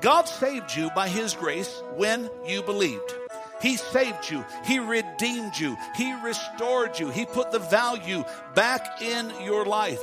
God saved you by His grace when you believed. He saved you. He redeemed you. He restored you. He put the value back in your life.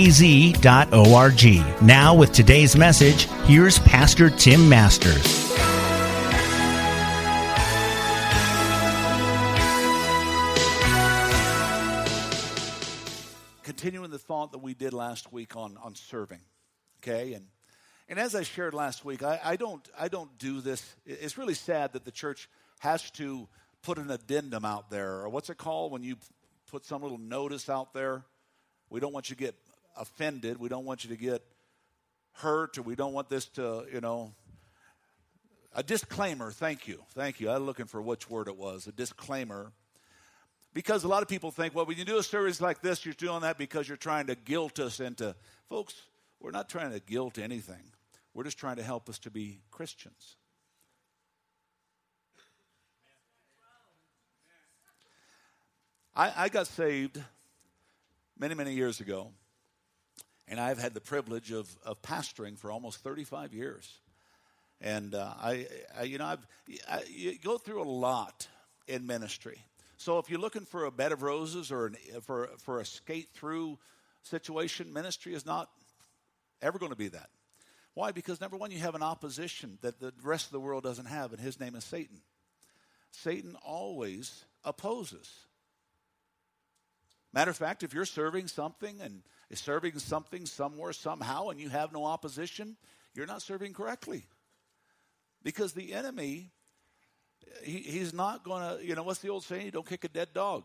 az.org. Now, with today's message, here's Pastor Tim Masters. Continuing the thought that we did last week on, on serving, okay? And, and as I shared last week, I, I, don't, I don't do this. It's really sad that the church has to put an addendum out there, or what's it called when you put some little notice out there? We don't want you to get offended. We don't want you to get hurt, or we don't want this to, you know, a disclaimer. Thank you. Thank you. I'm looking for which word it was. A disclaimer. Because a lot of people think, well, when you do a series like this, you're doing that because you're trying to guilt us into. Folks, we're not trying to guilt anything. We're just trying to help us to be Christians. I, I got saved many, many years ago. And I've had the privilege of, of pastoring for almost 35 years. And uh, I, I, you know, I've, I, you go through a lot in ministry. So if you're looking for a bed of roses or an, for, for a skate through situation, ministry is not ever going to be that. Why? Because number one, you have an opposition that the rest of the world doesn't have, and his name is Satan. Satan always opposes. Matter of fact, if you're serving something and serving something somewhere, somehow, and you have no opposition, you're not serving correctly. Because the enemy, he, he's not going to, you know, what's the old saying? You don't kick a dead dog.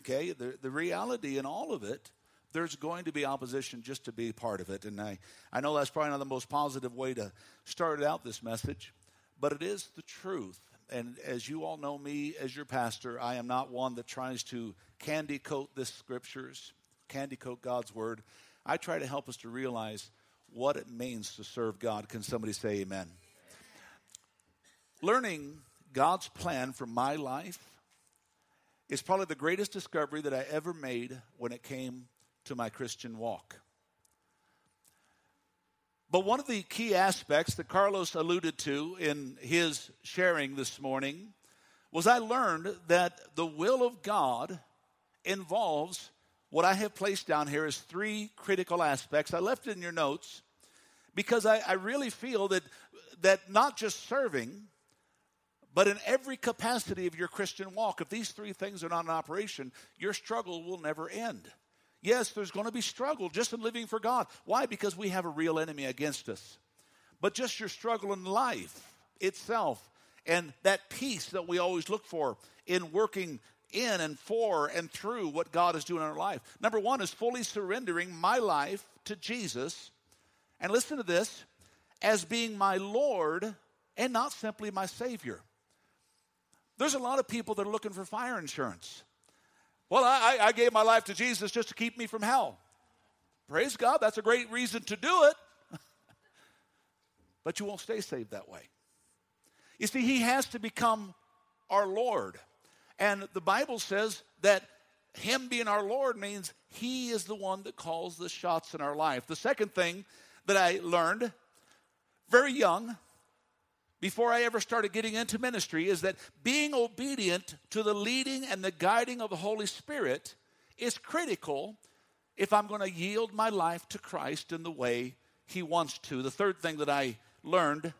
Okay? The, the reality in all of it, there's going to be opposition just to be part of it. And I, I know that's probably not the most positive way to start out this message, but it is the truth and as you all know me as your pastor, I am not one that tries to candy coat the scriptures, candy coat God's word. I try to help us to realize what it means to serve God. Can somebody say amen? Learning God's plan for my life is probably the greatest discovery that I ever made when it came to my Christian walk. But one of the key aspects that Carlos alluded to in his sharing this morning was I learned that the will of God involves what I have placed down here as three critical aspects. I left it in your notes because I, I really feel that, that not just serving, but in every capacity of your Christian walk, if these three things are not in operation, your struggle will never end. Yes, there's going to be struggle just in living for God. Why? Because we have a real enemy against us. But just your struggle in life itself and that peace that we always look for in working in and for and through what God is doing in our life. Number one is fully surrendering my life to Jesus. And listen to this as being my Lord and not simply my Savior. There's a lot of people that are looking for fire insurance. Well, I, I gave my life to Jesus just to keep me from hell. Praise God, that's a great reason to do it. but you won't stay saved that way. You see, He has to become our Lord. And the Bible says that Him being our Lord means He is the one that calls the shots in our life. The second thing that I learned very young before I ever started getting into ministry is that being obedient to the leading and the guiding of the Holy Spirit is critical if I'm going to yield my life to Christ in the way He wants to. The third thing that I learned,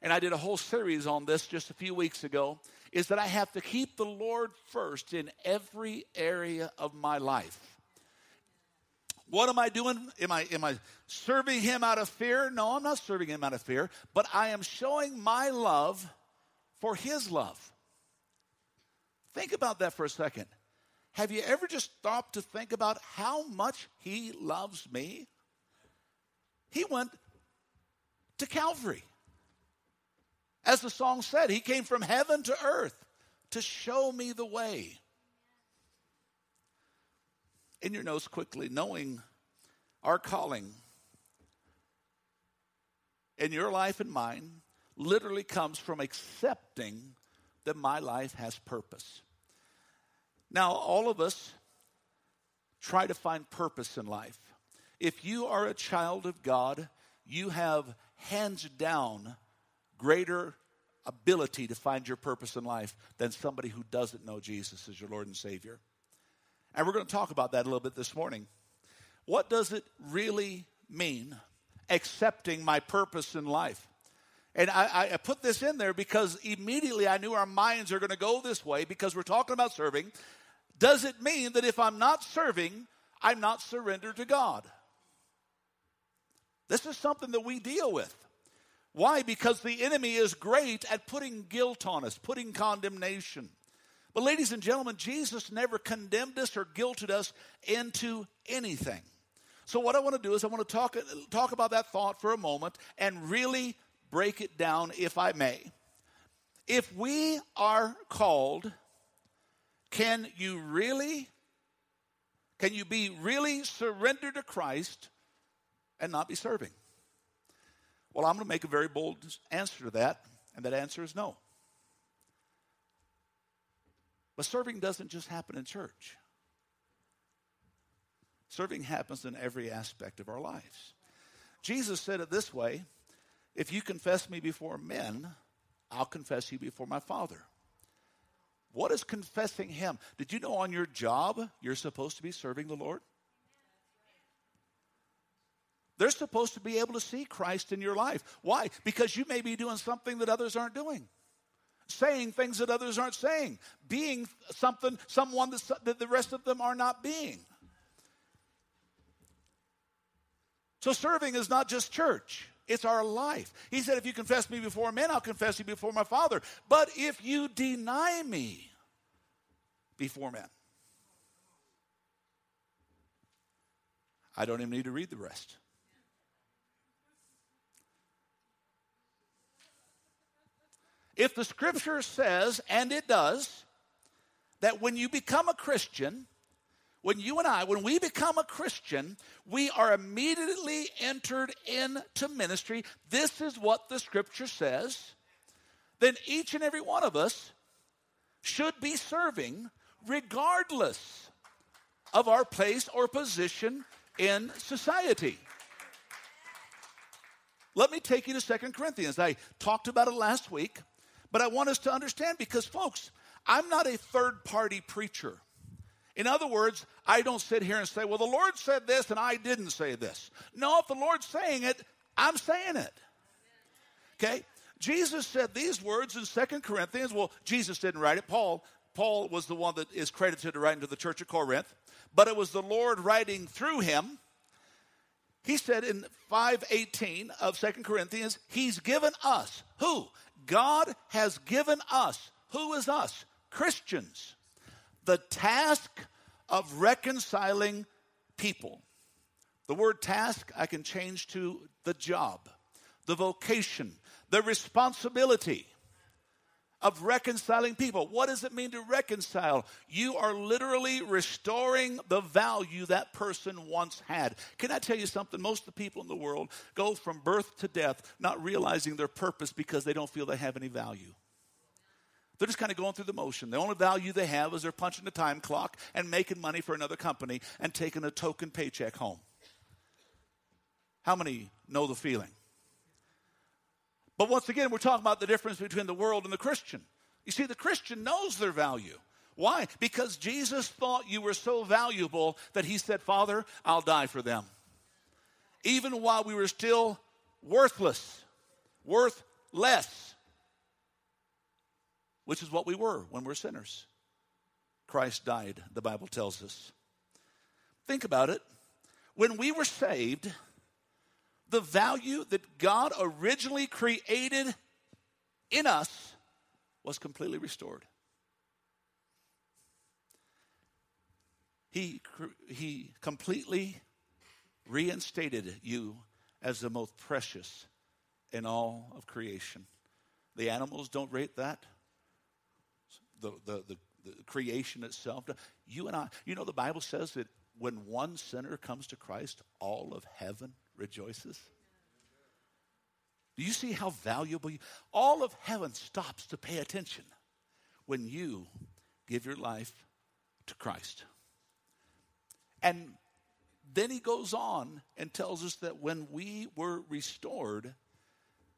and I did a whole series on this just a few weeks ago, is that I have to keep the Lord first in every area of my life. What am I doing? Am I, am I serving him out of fear? No, I'm not serving him out of fear, but I am showing my love for his love. Think about that for a second. Have you ever just stopped to think about how much he loves me? He went to Calvary. As the song said, he came from heaven to earth to show me the way. In your nose quickly, knowing our calling in your life and mine literally comes from accepting that my life has purpose. Now, all of us try to find purpose in life. If you are a child of God, you have hands down greater ability to find your purpose in life than somebody who doesn't know Jesus as your Lord and Savior. And we're going to talk about that a little bit this morning. What does it really mean accepting my purpose in life? And I, I, put this in there because immediately I knew our minds are going to go this way because we're talking about serving. Does it mean that if I'm not serving, I'm not surrendered to God? This is something that we deal with. Why? Because the enemy is great at putting guilt on us, putting condemnation. But, ladies and gentlemen, Jesus never condemned us or guilted us into anything. So, what I want to do is I want to talk, talk about that thought for a moment and really break it down, if I may. If we are called, can you really, can you be really surrendered to Christ and not be serving? Well, I'm going to make a very bold answer to that, and that answer is no. But serving doesn't just happen in church. Serving happens in every aspect of our lives. Jesus said it this way If you confess me before men, I'll confess you before my Father. What is confessing Him? Did you know on your job you're supposed to be serving the Lord? They're supposed to be able to see Christ in your life. Why? Because you may be doing something that others aren't doing. Saying things that others aren't saying. Being something, someone that the rest of them are not being. So serving is not just church. It's our life. He said, if you confess me before men, I'll confess you before my Father. But if you deny me before men, I don't even need to read the rest. If the scripture says, and it does, that when you become a Christian, when you and I, when we become a Christian, we are immediately entered into ministry. This is what the scripture says. Then each and every one of us should be serving regardless of our place or position in society. Let me take you to Second Corinthians. I talked about it last week. But I want us to understand because, folks, I'm not a third party preacher. In other words, I don't sit here and say, well, the Lord said this and I didn't say this. No, if the Lord's saying it, I'm saying it. Okay? Jesus said these words in Second Corinthians. Well, Jesus didn't write it. Paul, Paul was the one that is credited to writing to the church of Corinth, but it was the Lord writing through him. He said in 518 of Second Corinthians, He's given us, who? God has given us, who is us? Christians, the task of reconciling people. The word task I can change to the job, the vocation, the responsibility of reconciling people. What does it mean to reconcile? You are literally restoring the value that person once had. Can I tell you something? Most of the people in the world go from birth to death not realizing their purpose because they don't feel they have any value. They're just kind of going through the motion. The only value they have is they're punching the time clock and making money for another company and taking a token paycheck home. How many know the feeling? But once again, we're talking about the difference between the world and the Christian. You see, the Christian knows their value. Why? Because Jesus thought you were so valuable that he said, Father, I'll die for them. even while we were still worthless, worth less, which is what we were when we're sinners. Christ died, the Bible tells us. Think about it. When we were saved, the value that God originally created in us was completely restored. He, he completely reinstated you as the most precious in all of creation. The animals don't rate that. The, the, the, the, creation itself. You and I, you know, the Bible says that when one sinner comes to Christ, all of heaven rejoices. Do you see how valuable you, all of heaven stops to pay attention when you give your life to Christ. And then he goes on and tells us that when we were restored,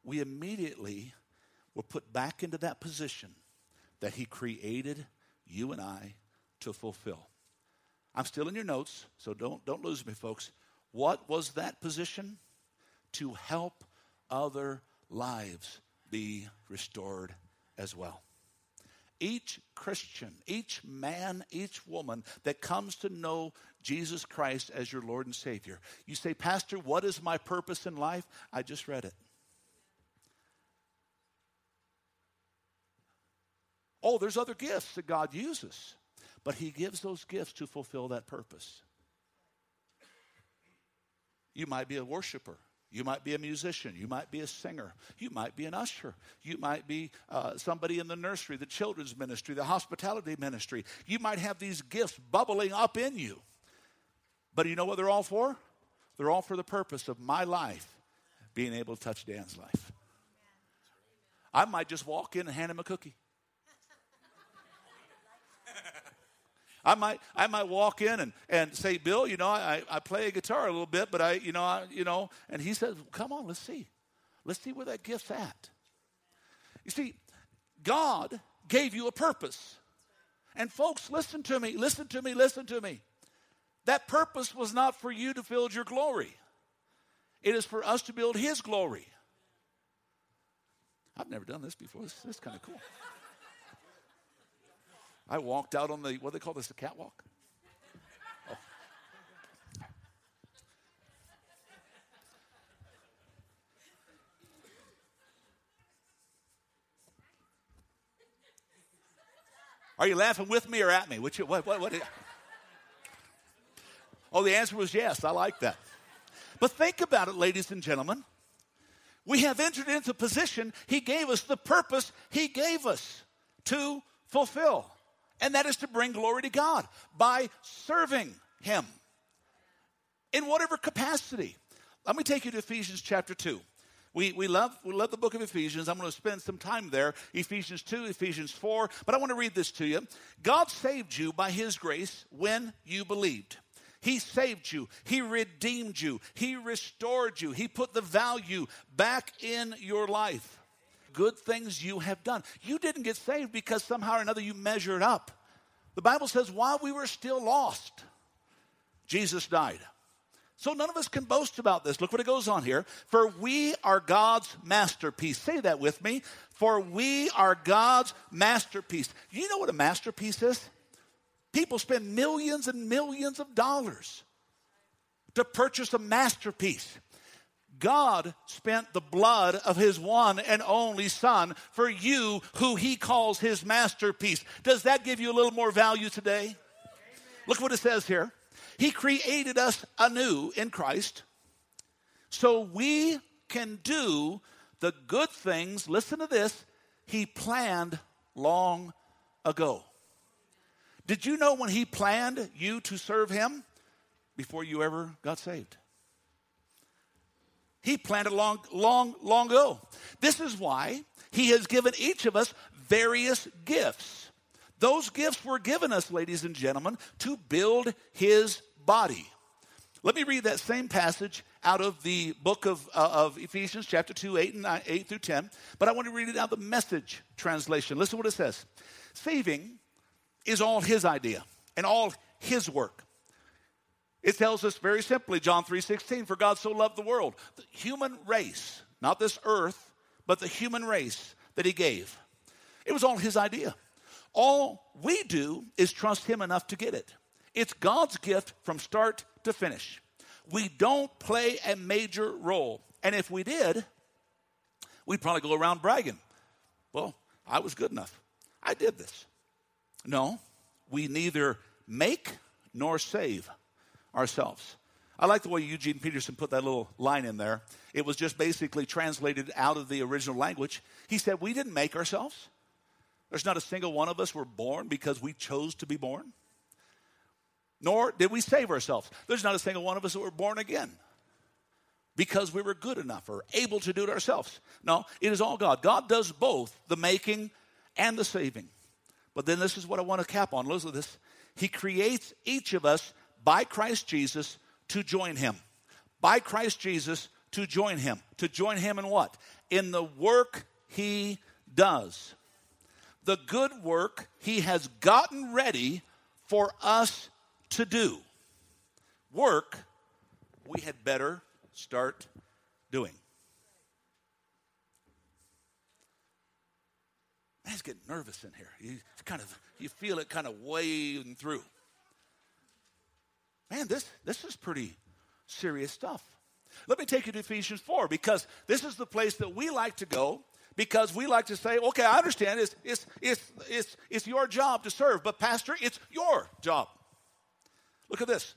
we immediately were put back into that position that he created you and I to fulfill. I'm still in your notes, so don't, don't lose me, folks. What was that position? To help other lives be restored as well. Each Christian, each man, each woman that comes to know Jesus Christ as your Lord and Savior. You say, Pastor, what is my purpose in life? I just read it. Oh, there's other gifts that God uses, but He gives those gifts to fulfill that purpose. You might be a worshiper. You might be a musician. You might be a singer. You might be an usher. You might be uh, somebody in the nursery, the children's ministry, the hospitality ministry. You might have these gifts bubbling up in you. But you know what they're all for? They're all for the purpose of my life being able to touch Dan's life. I might just walk in and hand him a cookie. I might, I might walk in and, and say, Bill, you know, I, I play a guitar a little bit, but I, you know, I, you know, and he says, come on, let's see. Let's see where that gift's at. You see, God gave you a purpose. And folks, listen to me, listen to me, listen to me. That purpose was not for you to build your glory. It is for us to build his glory. I've never done this before. This, this is kind of cool. I walked out on the, what do they call this, the catwalk? Are you laughing with me or at me? Which, what, what, what? Oh, the answer was yes. I like that. But think about it, ladies and gentlemen. We have entered into position, He gave us the purpose He gave us to fulfill and that is to bring glory to God by serving Him in whatever capacity. Let me take you to Ephesians chapter 2. We, we, love, we love the book of Ephesians. I'm going to spend some time there. Ephesians 2, Ephesians 4. But I want to read this to you. God saved you by His grace when you believed. He saved you. He redeemed you. He restored you. He put the value back in your life good things you have done. You didn't get saved because somehow or another you measured up. The Bible says, while we were still lost, Jesus died. So none of us can boast about this. Look what it goes on here. For we are God's masterpiece. Say that with me. For we are God's masterpiece. You know what a masterpiece is? People spend millions and millions of dollars to purchase a masterpiece. God spent the blood of his one and only son for you who he calls his masterpiece. Does that give you a little more value today? Amen. Look what it says here. He created us anew in Christ so we can do the good things, listen to this, he planned long ago. Did you know when he planned you to serve him before you ever got saved? He planned long, long, long ago. This is why he has given each of us various gifts. Those gifts were given us, ladies and gentlemen, to build his body. Let me read that same passage out of the book of, uh, of Ephesians, chapter 2, 8, and 9, 8 through 10. But I want to read it out of the message translation. Listen to what it says Saving is all his idea and all his work. It tells us very simply, John 3:16, for God so loved the world, the human race, not this earth, but the human race that he gave. It was all his idea. All we do is trust him enough to get it. It's God's gift from start to finish. We don't play a major role. And if we did, we'd probably go around bragging. Well, I was good enough. I did this. No, we neither make nor save ourselves. I like the way Eugene Peterson put that little line in there. It was just basically translated out of the original language. He said, We didn't make ourselves. There's not a single one of us were born because we chose to be born. Nor did we save ourselves. There's not a single one of us that were born again because we were good enough or able to do it ourselves. No, it is all God. God does both the making and the saving. But then this is what I want to cap on. Listen to this. He creates each of us by Christ Jesus to join him. By Christ Jesus to join him. To join him in what? In the work he does. The good work he has gotten ready for us to do. Work we had better start doing. Man, it's getting nervous in here. You kind of you feel it kind of wading through. Man, this this is pretty serious stuff. Let me take you to Ephesians 4 because this is the place that we like to go because we like to say, okay, I understand it's, it's, it's, it's, it's your job to serve, but Pastor, it's your job. Look at this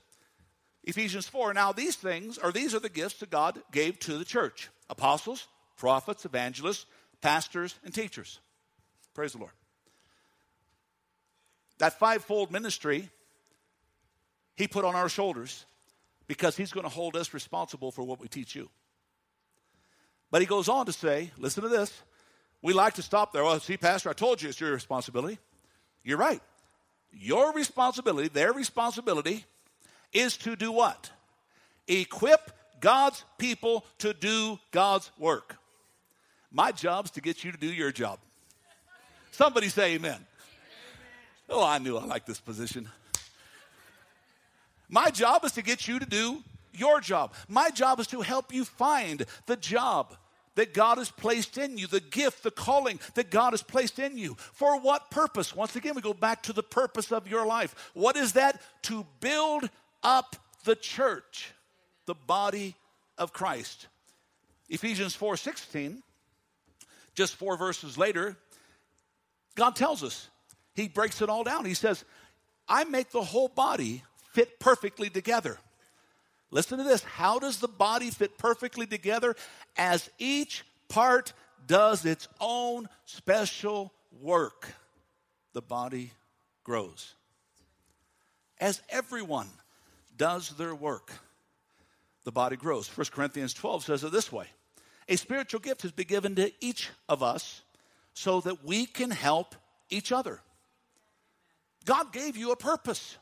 Ephesians 4. Now, these things, or these are the gifts that God gave to the church apostles, prophets, evangelists, pastors, and teachers. Praise the Lord. That fivefold ministry he put on our shoulders because he's going to hold us responsible for what we teach you. But he goes on to say, listen to this. We like to stop there. Well, see, Pastor, I told you it's your responsibility. You're right. Your responsibility, their responsibility, is to do what? Equip God's people to do God's work. My job's to get you to do your job. Somebody say amen. Oh, I knew I liked this position. My job is to get you to do your job. My job is to help you find the job that God has placed in you, the gift, the calling that God has placed in you. For what purpose? Once again, we go back to the purpose of your life. What is that? To build up the church, the body of Christ. Ephesians 4:16, just four verses later, God tells us. He breaks it all down. He says, "I make the whole body fit perfectly together." Listen to this. How does the body fit perfectly together? As each part does its own special work, the body grows. As everyone does their work, the body grows. 1 Corinthians 12 says it this way A spiritual gift has been given to each of us so that we can help each other. God gave you a purpose.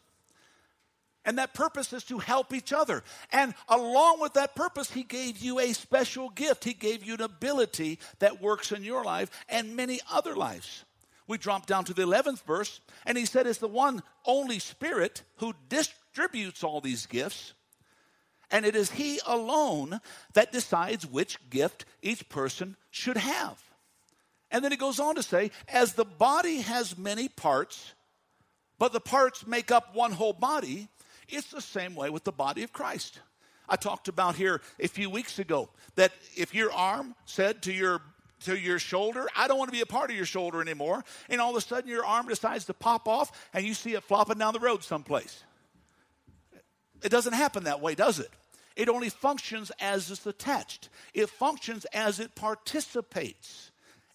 And that purpose is to help each other. And along with that purpose, He gave you a special gift. He gave you an ability that works in your life and many other lives. We drop down to the 11th verse, and He said, It's the one only Spirit who distributes all these gifts. And it is He alone that decides which gift each person should have. And then He goes on to say, As the body has many parts, but the parts make up one whole body it's the same way with the body of Christ. I talked about here a few weeks ago that if your arm said to your to your shoulder, I don't want to be a part of your shoulder anymore, and all of a sudden your arm decides to pop off and you see it flopping down the road someplace. It doesn't happen that way, does it? It only functions as it's attached. It functions as it participates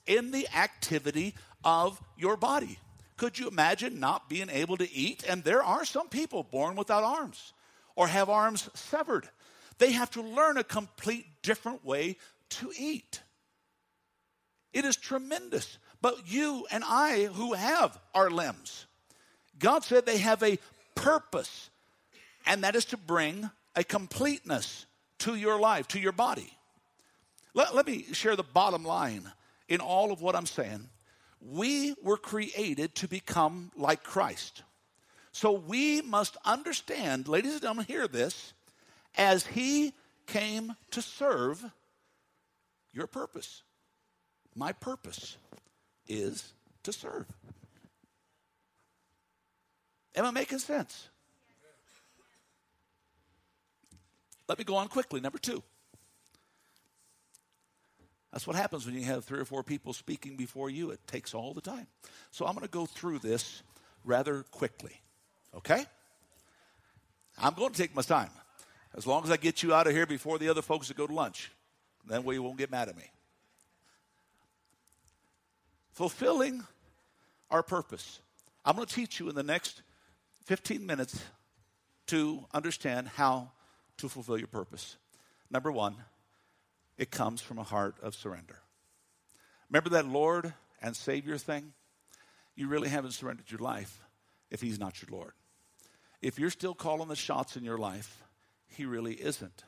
in the activity of your body. Could you imagine not being able to eat? And there are some people born without arms or have arms severed. They have to learn a complete different way to eat. It is tremendous. But you and I, who have our limbs, God said they have a purpose, and that is to bring a completeness to your life, to your body. Let, let me share the bottom line in all of what I'm saying we were created to become like Christ. So we must understand, ladies and gentlemen, hear this, as he came to serve your purpose. My purpose is to serve. Am I making sense? Let me go on quickly. Number two. That's what happens when you have three or four people speaking before you. It takes all the time. So I'm going to go through this rather quickly. Okay? I'm going to take my time. As long as I get you out of here before the other folks that go to lunch. Then we won't get mad at me. Fulfilling our purpose. I'm going to teach you in the next 15 minutes to understand how to fulfill your purpose. Number one, it comes from a heart of surrender. Remember that Lord and Savior thing? You really haven't surrendered your life if He's not your Lord. If you're still calling the shots in your life, He really isn't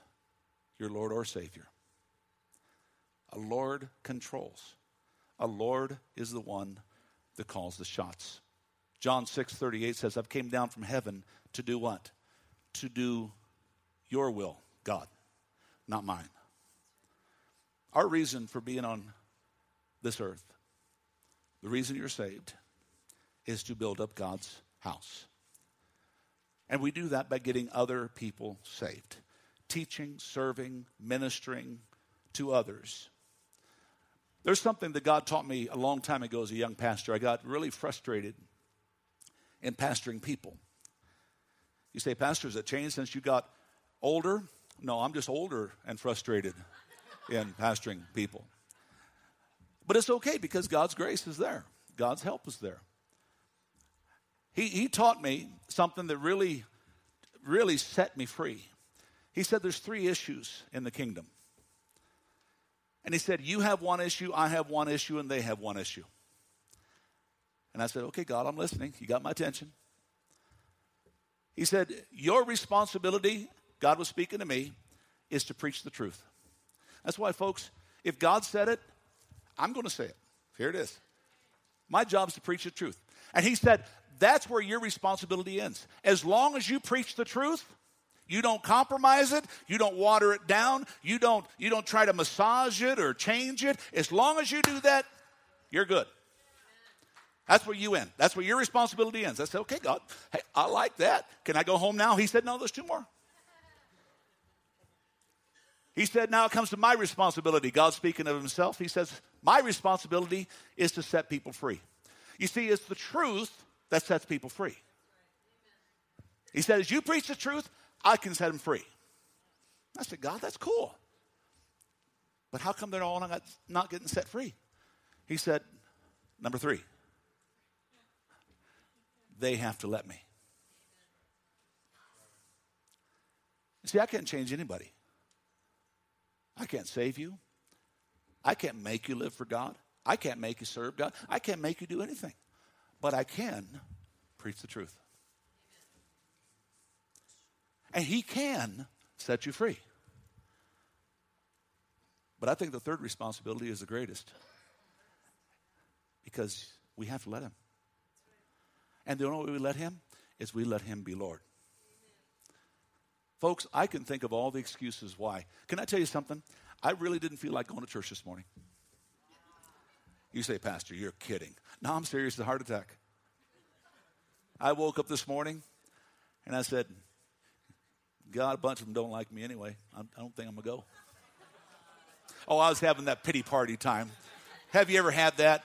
your Lord or Savior. A Lord controls. A Lord is the one that calls the shots. John 6 38 says, I've came down from heaven to do what? To do your will, God, not mine. Our reason for being on this earth, the reason you're saved, is to build up God's house. And we do that by getting other people saved, teaching, serving, ministering to others. There's something that God taught me a long time ago as a young pastor. I got really frustrated in pastoring people. You say, Pastor, has it changed since you got older? No, I'm just older and frustrated in pastoring people. But it's okay because God's grace is there, God's help is there. He, he taught me something that really, really set me free. He said there's three issues in the kingdom. And he said, You have one issue, I have one issue, and they have one issue. And I said, Okay, God, I'm listening. You got my attention. He said, Your responsibility God was speaking to me, is to preach the truth. That's why, folks, if God said it, I'm going to say it. Here it is. My job is to preach the truth. And He said, that's where your responsibility ends. As long as you preach the truth, you don't compromise it, you don't water it down, you don't, you don't try to massage it or change it. As long as you do that, you're good. That's where you end. That's where your responsibility ends. I said, okay, God, hey, I like that. Can I go home now? He said, no, there's two more. He said, Now it comes to my responsibility. God speaking of himself, he says, My responsibility is to set people free. You see, it's the truth that sets people free. He said, As you preach the truth, I can set them free. I said, God, that's cool. But how come they're all not, not getting set free? He said, Number three, they have to let me. See, I can't change anybody. I can't save you. I can't make you live for God. I can't make you serve God. I can't make you do anything. But I can preach the truth. And He can set you free. But I think the third responsibility is the greatest because we have to let Him. And the only way we let Him is we let Him be Lord. Folks, I can think of all the excuses why. Can I tell you something? I really didn't feel like going to church this morning. You say, Pastor, you're kidding. No, I'm serious. It's a heart attack. I woke up this morning and I said, God, a bunch of them don't like me anyway. I don't think I'm going to go. Oh, I was having that pity party time. Have you ever had that?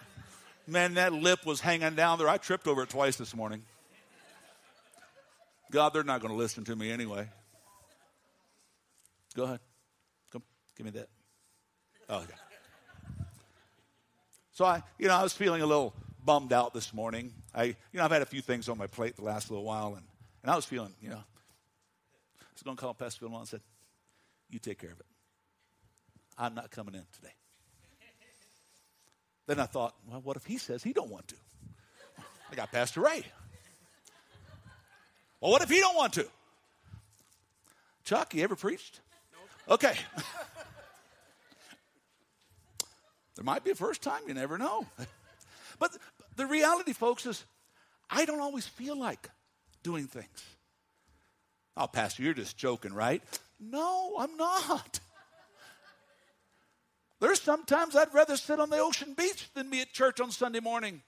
Man, that lip was hanging down there. I tripped over it twice this morning. God, they're not going to listen to me anyway. Go ahead. Come, give me that. Oh, okay. So I, you know, I was feeling a little bummed out this morning. I, you know, I've had a few things on my plate the last little while, and, and I was feeling, you know, I was going to call Pastor Bill and said, "You take care of it. I'm not coming in today." Then I thought, well, what if he says he don't want to? I got Pastor Ray. Well, what if he don't want to? Chuck, you ever preached? Okay. there might be a first time, you never know. But the reality, folks, is I don't always feel like doing things. Oh, Pastor, you're just joking, right? No, I'm not. There's sometimes I'd rather sit on the ocean beach than be at church on Sunday morning.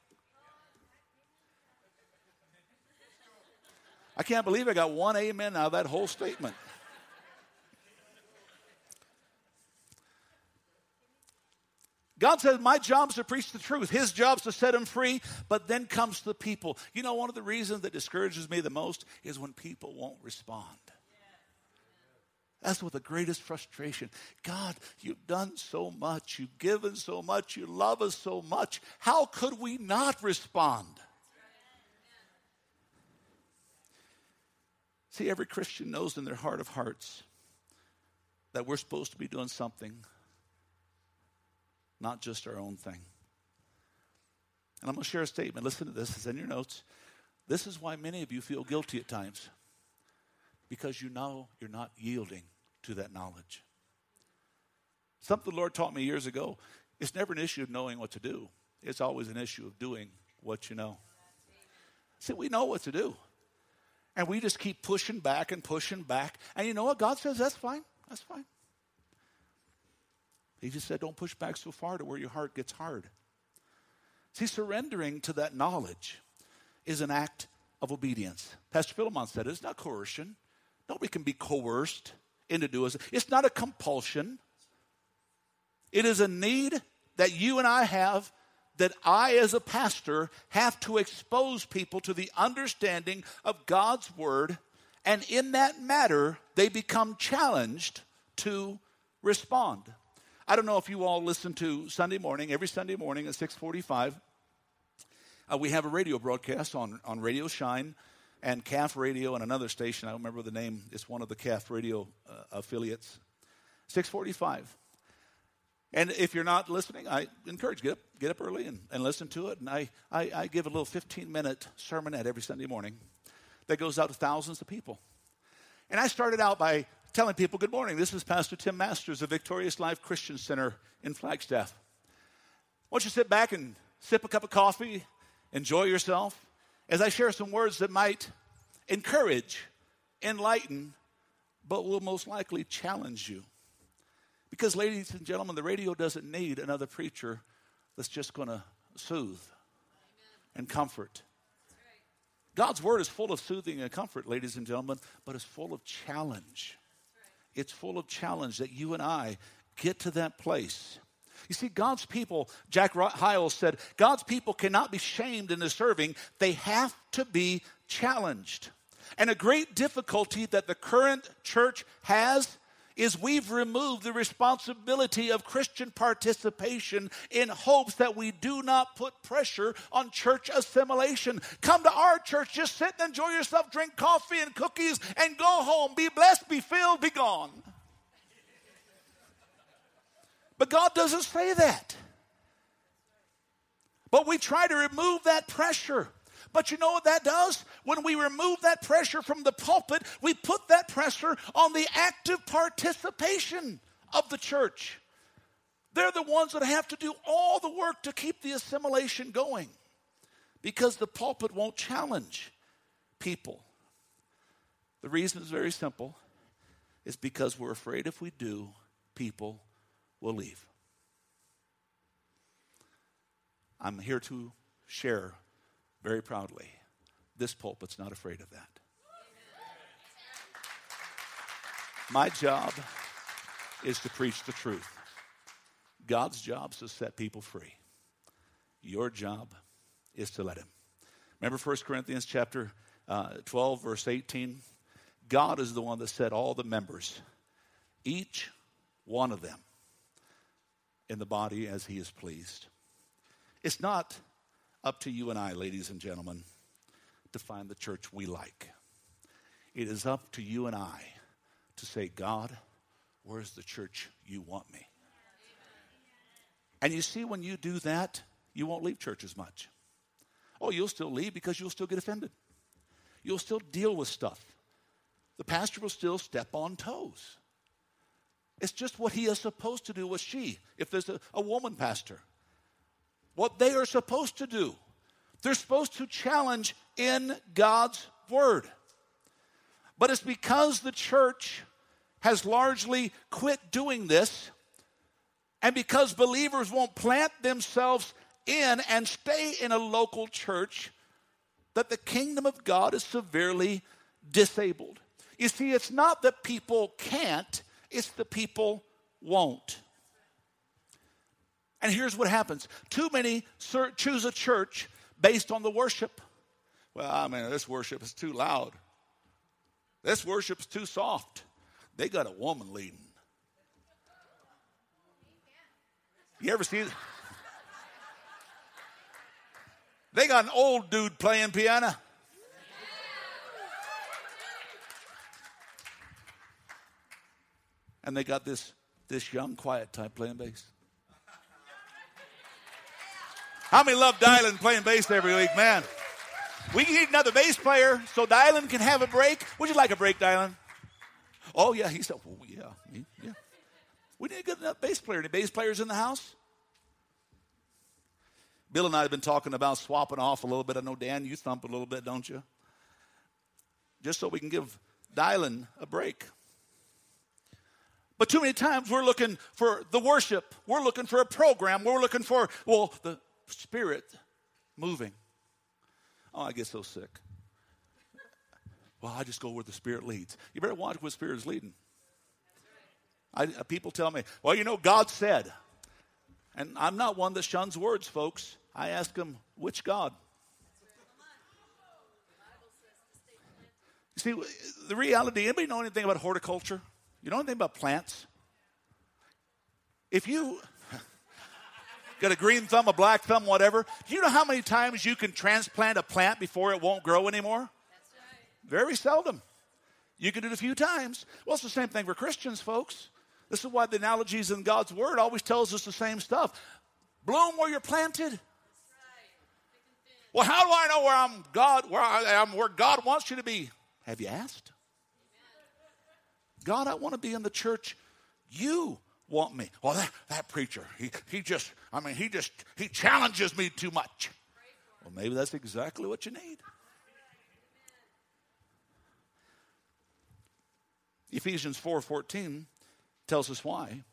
I can't believe I got one amen out of that whole statement. God says, My job is to preach the truth. His job is to set him free, but then comes the people. You know, one of the reasons that discourages me the most is when people won't respond. That's what the greatest frustration. God, you've done so much. You've given so much. You love us so much. How could we not respond? See, every Christian knows in their heart of hearts that we're supposed to be doing something not just our own thing. And I'm going to share a statement. Listen to this, it's in your notes. This is why many of you feel guilty at times because you know you're not yielding to that knowledge. Something the Lord taught me years ago it's never an issue of knowing what to do, it's always an issue of doing what you know. See, we know what to do. And we just keep pushing back and pushing back. And you know what? God says, that's fine. That's fine. He just said, don't push back so far to where your heart gets hard. See, surrendering to that knowledge is an act of obedience. Pastor Philemon said it's not coercion. Nobody can be coerced into doing it. It's not a compulsion. It is a need that you and I have that I, as a pastor, have to expose people to the understanding of God's word. And in that matter, they become challenged to respond. I don't know if you all listen to Sunday morning, every Sunday morning at 645. Uh, we have a radio broadcast on, on Radio Shine and Calf Radio and another station. I don't remember the name. It's one of the Calf Radio uh, affiliates. 645. And if you're not listening, I encourage get up, get up early and, and listen to it. And I, I, I give a little 15 minute sermonette every Sunday morning that goes out to thousands of people. And I started out by telling people, Good morning, this is Pastor Tim Masters of Victorious Life Christian Center in Flagstaff. Why don't you sit back and sip a cup of coffee, enjoy yourself, as I share some words that might encourage, enlighten, but will most likely challenge you. Because, ladies and gentlemen, the radio doesn't need another preacher that's just going to soothe and comfort. God's word is full of soothing and comfort, ladies and gentlemen, but it's full of challenge it's full of challenge that you and I get to that place. You see, God's people, Jack Hyles said, God's people cannot be shamed into serving, they have to be challenged. And a great difficulty that the current church has is we've removed the responsibility of Christian participation in hopes that we do not put pressure on church assimilation. Come to our church, just sit and enjoy yourself, drink coffee and cookies, and go home. Be blessed, be filled, be gone. But God doesn't say that. But we try to remove that pressure. But you know what that does? When we remove that pressure from the pulpit, we put that pressure on the active participation of the church. They're the ones that have to do all the work to keep the assimilation going because the pulpit won't challenge people. The reason is very simple it's because we're afraid if we do, people will leave. I'm here to share very proudly. This pulpit's not afraid of that. My job is to preach the truth. God's job is to set people free. Your job is to let him. Remember 1 Corinthians chapter uh, 12, verse 18? God is the one that set all the members, each one of them, in the body as he is pleased. It's not up to you and I, ladies and gentlemen, to find the church we like. It is up to you and I to say, God, where's the church you want me? And you see, when you do that, you won't leave church as much. Oh, you'll still leave because you'll still get offended. You'll still deal with stuff. The pastor will still step on toes. It's just what he is supposed to do with she, if there's a, a woman pastor what they are supposed to do. They're supposed to challenge in God's word. But it's because the church has largely quit doing this, and because believers won't plant themselves in and stay in a local church, that the kingdom of God is severely disabled. You see, it's not that people can't, it's the people won't. And here's what happens too many choose a church based on the worship. Well, I mean, this worship is too loud. This worship is too soft. They got a woman leading. You ever see? They got an old dude playing piano. And they got this, this young, quiet type playing bass. How many love Dylan playing bass every week, man? We need another bass player so Dylan can have a break. Would you like a break, Dylan? Oh yeah, he said, oh yeah, yeah. We need a good enough bass player. Any bass players in the house? Bill and I have been talking about swapping off a little bit. I know, Dan, you thump a little bit, don't you? Just so we can give Dylan a break. But too many times we're looking for the worship. We're looking for a program. We're looking for, well, the Spirit moving. Oh, I get so sick. Well, I just go where the Spirit leads. You better watch what Spirit is leading. I, uh, people tell me, well, you know, God said. And I'm not one that shuns words, folks. I ask them, which God? You see, the reality, anybody know anything about horticulture? You know anything about plants? If you got a green thumb, a black thumb, whatever, do you know how many times you can transplant a plant before it won't grow anymore? Right. Very seldom. You can do it a few times. Well, it's the same thing for Christians, folks. This is why the analogies in God's Word always tells us the same stuff. Bloom where you're planted. Well, how do I know where I'm God, where I am, where God wants you to be? Have you asked? God, I want to be in the church you want me. Well, that, that preacher, he, he just, I mean, he just, he challenges me too much. Well, maybe that's exactly what you need. Ephesians 4:14 tells us why.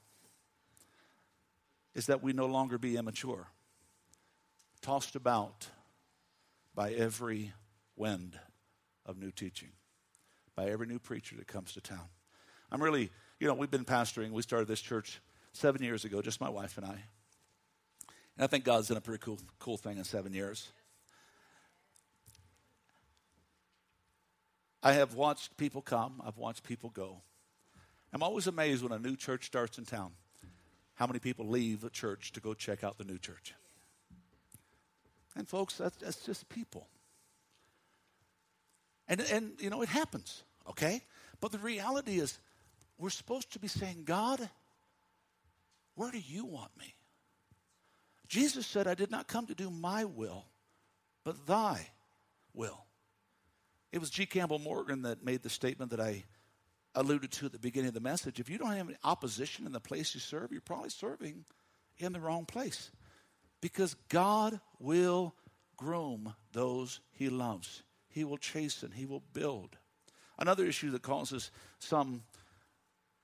Is that we no longer be immature, tossed about by every wind of new teaching, by every new preacher that comes to town. I'm really, you know, we've been pastoring. We started this church seven years ago, just my wife and I. And I think God's done a pretty cool, cool thing in seven years. I have watched people come, I've watched people go. I'm always amazed when a new church starts in town how many people leave a church to go check out the new church. And folks, that's, that's just people. And, and, you know, it happens, okay? But the reality is, we're supposed to be saying, God, where do you want me? Jesus said, I did not come to do my will, but thy will. It was G. Campbell Morgan that made the statement that I alluded to at the beginning of the message. If you don't have any opposition in the place you serve, you're probably serving in the wrong place. Because God will groom those he loves, He will chasten, He will build. Another issue that causes some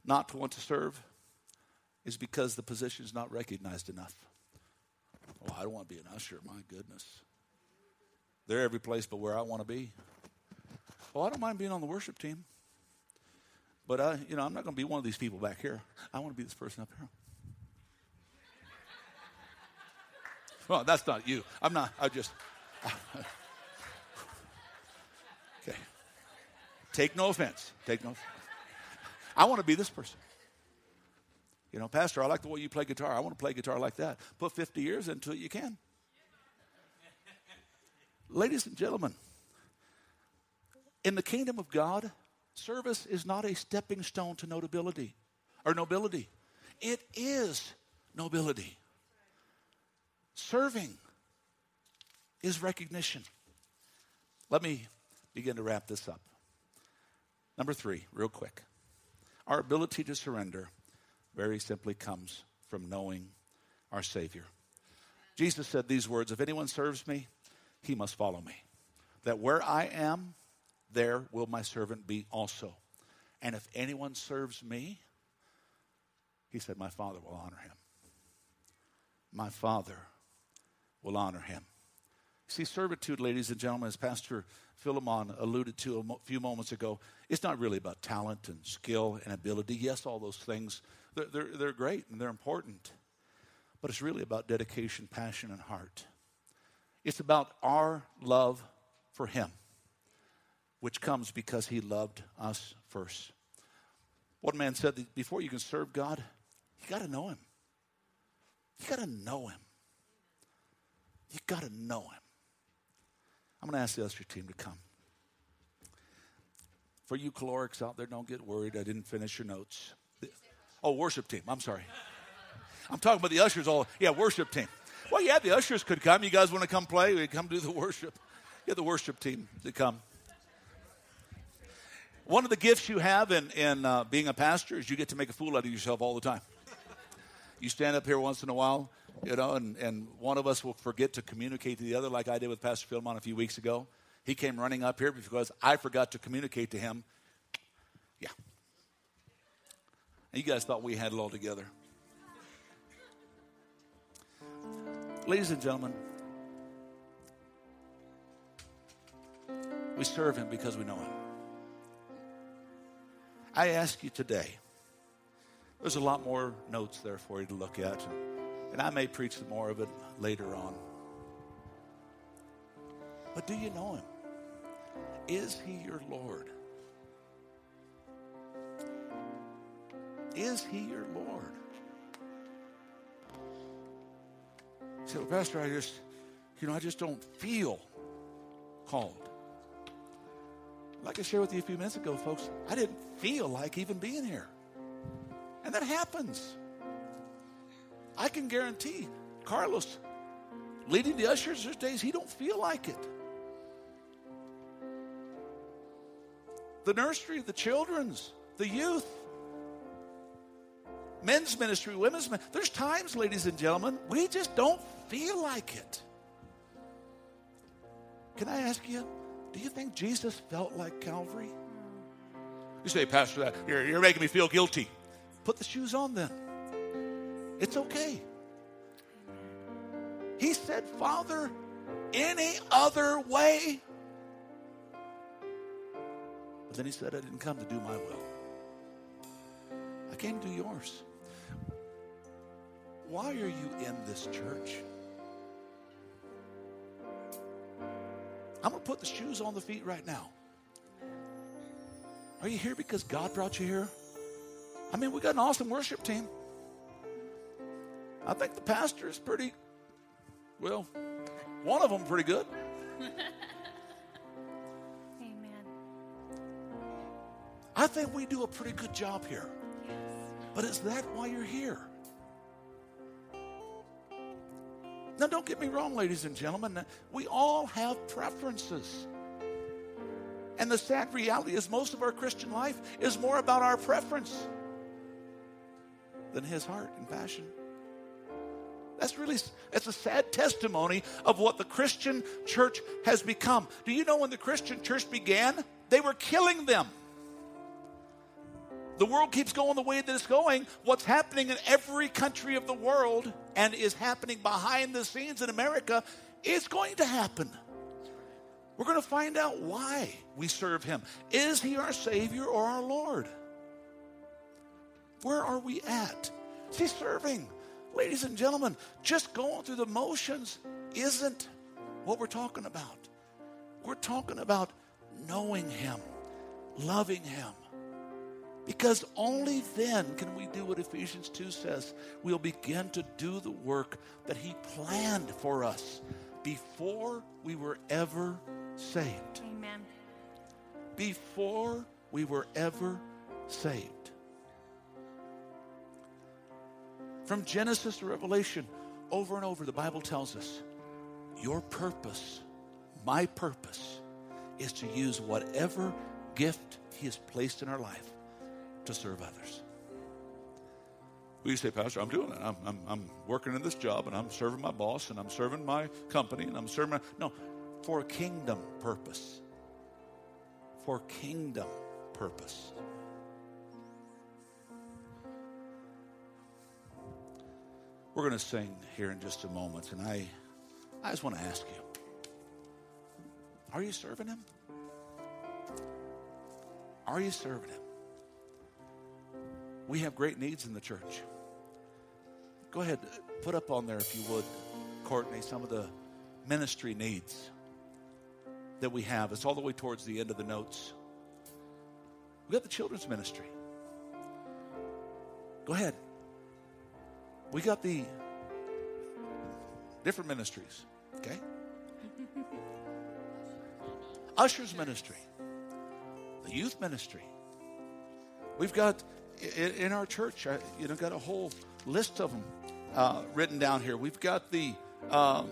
not to want to serve is because the position is not recognized enough. Oh, I don't want to be an usher, my goodness. They're every place but where I want to be. Well, I don't mind being on the worship team. But I, you know, I'm not going to be one of these people back here. I want to be this person up here. Well, that's not you. I'm not. I just. okay. Take no offense. Take no. I want to be this person. You know, Pastor, I like the way you play guitar. I want to play guitar like that. Put 50 years into it, you can. Ladies and gentlemen, in the kingdom of God, service is not a stepping stone to notability or nobility. It is nobility. Serving is recognition. Let me begin to wrap this up. Number three, real quick. Our ability to surrender very simply comes from knowing our Savior. Jesus said these words If anyone serves me, he must follow me. That where I am, there will my servant be also. And if anyone serves me, he said, My Father will honor him. My Father will honor him. See, servitude, ladies and gentlemen, as Pastor Philemon alluded to a few moments ago, it's not really about talent and skill and ability. Yes, all those things, they're, they're, they're great and they're important. But it's really about dedication, passion, and heart. It's about our love for Him, which comes because He loved us first. One man said that before you can serve God, you got to know Him. You got to know Him. You got to know Him. I'm going to ask the usher team to come. For you calorics out there, don't get worried. I didn't finish your notes. Oh, worship team. I'm sorry. I'm talking about the ushers all. Yeah, worship team. Well, yeah, the ushers could come. You guys want to come play? We come do the worship. Get the worship team to come. One of the gifts you have in, in uh, being a pastor is you get to make a fool out of yourself all the time. You stand up here once in a while, you know, and, and one of us will forget to communicate to the other, like I did with Pastor Philemon a few weeks ago. He came running up here because I forgot to communicate to him. Yeah. You guys thought we had it all together. Ladies and gentlemen, we serve Him because we know Him. I ask you today, there's a lot more notes there for you to look at, and I may preach more of it later on. But do you know Him? Is He your Lord? Is He your Lord? Well, Pastor, I just, you know, I just don't feel called. Like I shared with you a few minutes ago, folks, I didn't feel like even being here. And that happens. I can guarantee Carlos leading the ushers there's days he don't feel like it. The nursery, the children's, the youth, men's ministry, women's ministry. There's times, ladies and gentlemen, we just don't feel like it. Can I ask you, do you think Jesus felt like Calvary? You say, Pastor, that you're, you're making me feel guilty. Put the shoes on then. It's okay. He said, Father, any other way? But then he said, I didn't come to do my will. I came to do yours. Why are you in this church? I'm going to put the shoes on the feet right now. Are you here because God brought you here? I mean, we got an awesome worship team. I think the pastor is pretty, well, one of them pretty good. I think we do a pretty good job here. Yes. But is that why you're here? Now, don't get me wrong, ladies and gentlemen. We all have preferences. And the sad reality is, most of our Christian life is more about our preference than His heart and passion. That's really that's a sad testimony of what the Christian church has become. Do you know when the Christian church began? They were killing them. The world keeps going the way that it's going. What's happening in every country of the world and is happening behind the scenes in America is going to happen. We're going to find out why we serve Him. Is He our Savior or our Lord? Where are we at? Is He serving? Ladies and gentlemen, just going through the motions isn't what we're talking about. We're talking about knowing Him, loving Him, because only then can we do what Ephesians 2 says. We'll begin to do the work that He planned for us before we were ever saved. Amen. Before we were ever saved. From Genesis to Revelation, over and over, the Bible tells us your purpose, my purpose, is to use whatever gift He has placed in our life to serve others. Well, you say, Pastor, I'm doing it. I'm, I'm, I'm working in this job and I'm serving my boss and I'm serving my company and I'm serving my. No, for a kingdom purpose. for kingdom purpose. We're going to sing here in just a moment, and I, I just want to ask you are you serving Him? Are you serving Him? We have great needs in the church. Go ahead, put up on there, if you would, Courtney, some of the ministry needs that we have. It's all the way towards the end of the notes. We got the children's ministry. Go ahead. We got the different ministries, okay? Ushers ministry, the youth ministry. We've got in, our church, you know, got a whole list of them uh, written down here. We've got the uh,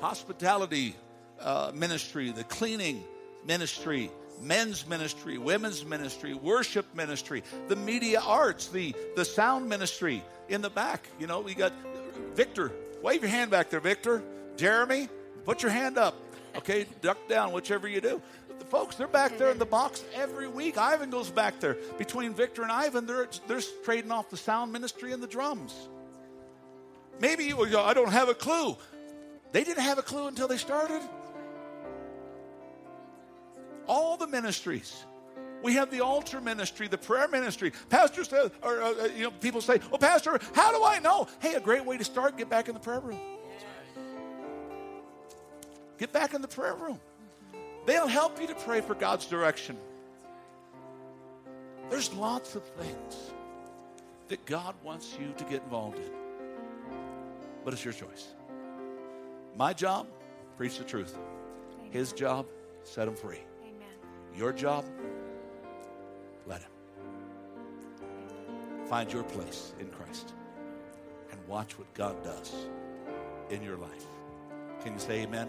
hospitality uh, ministry, the cleaning ministry, men's ministry, women's ministry, worship ministry, the media arts, the, the sound ministry in the back. You know, we got Victor. Wave your hand back there, Victor. Jeremy, put your hand up. Okay, duck down, whichever you do. Folks, they're back there in the box every week. Ivan goes back there. Between Victor and Ivan, they're, they're trading off the sound ministry and the drums. Maybe you go, I don't have a clue. They didn't have a clue until they started all the ministries. We have the altar ministry, the prayer ministry. Pastor says, or uh, uh, you know, people say, "Oh, Pastor, how do I know?" Hey, a great way to start: get back in the prayer room. Get back in the prayer room. They'll help you to pray for God's direction. There's lots of things that God wants you to get involved in, but it's your choice. My job, preach the truth. His job, set him free. Amen. Your job, let Him. Find your place in Christ and watch what God does in your life. Can you say amen?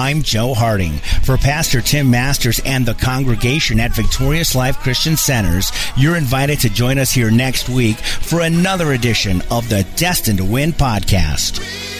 I'm Joe Harding. For Pastor Tim Masters and the congregation at Victorious Life Christian Centers, you're invited to join us here next week for another edition of the Destined to Win podcast.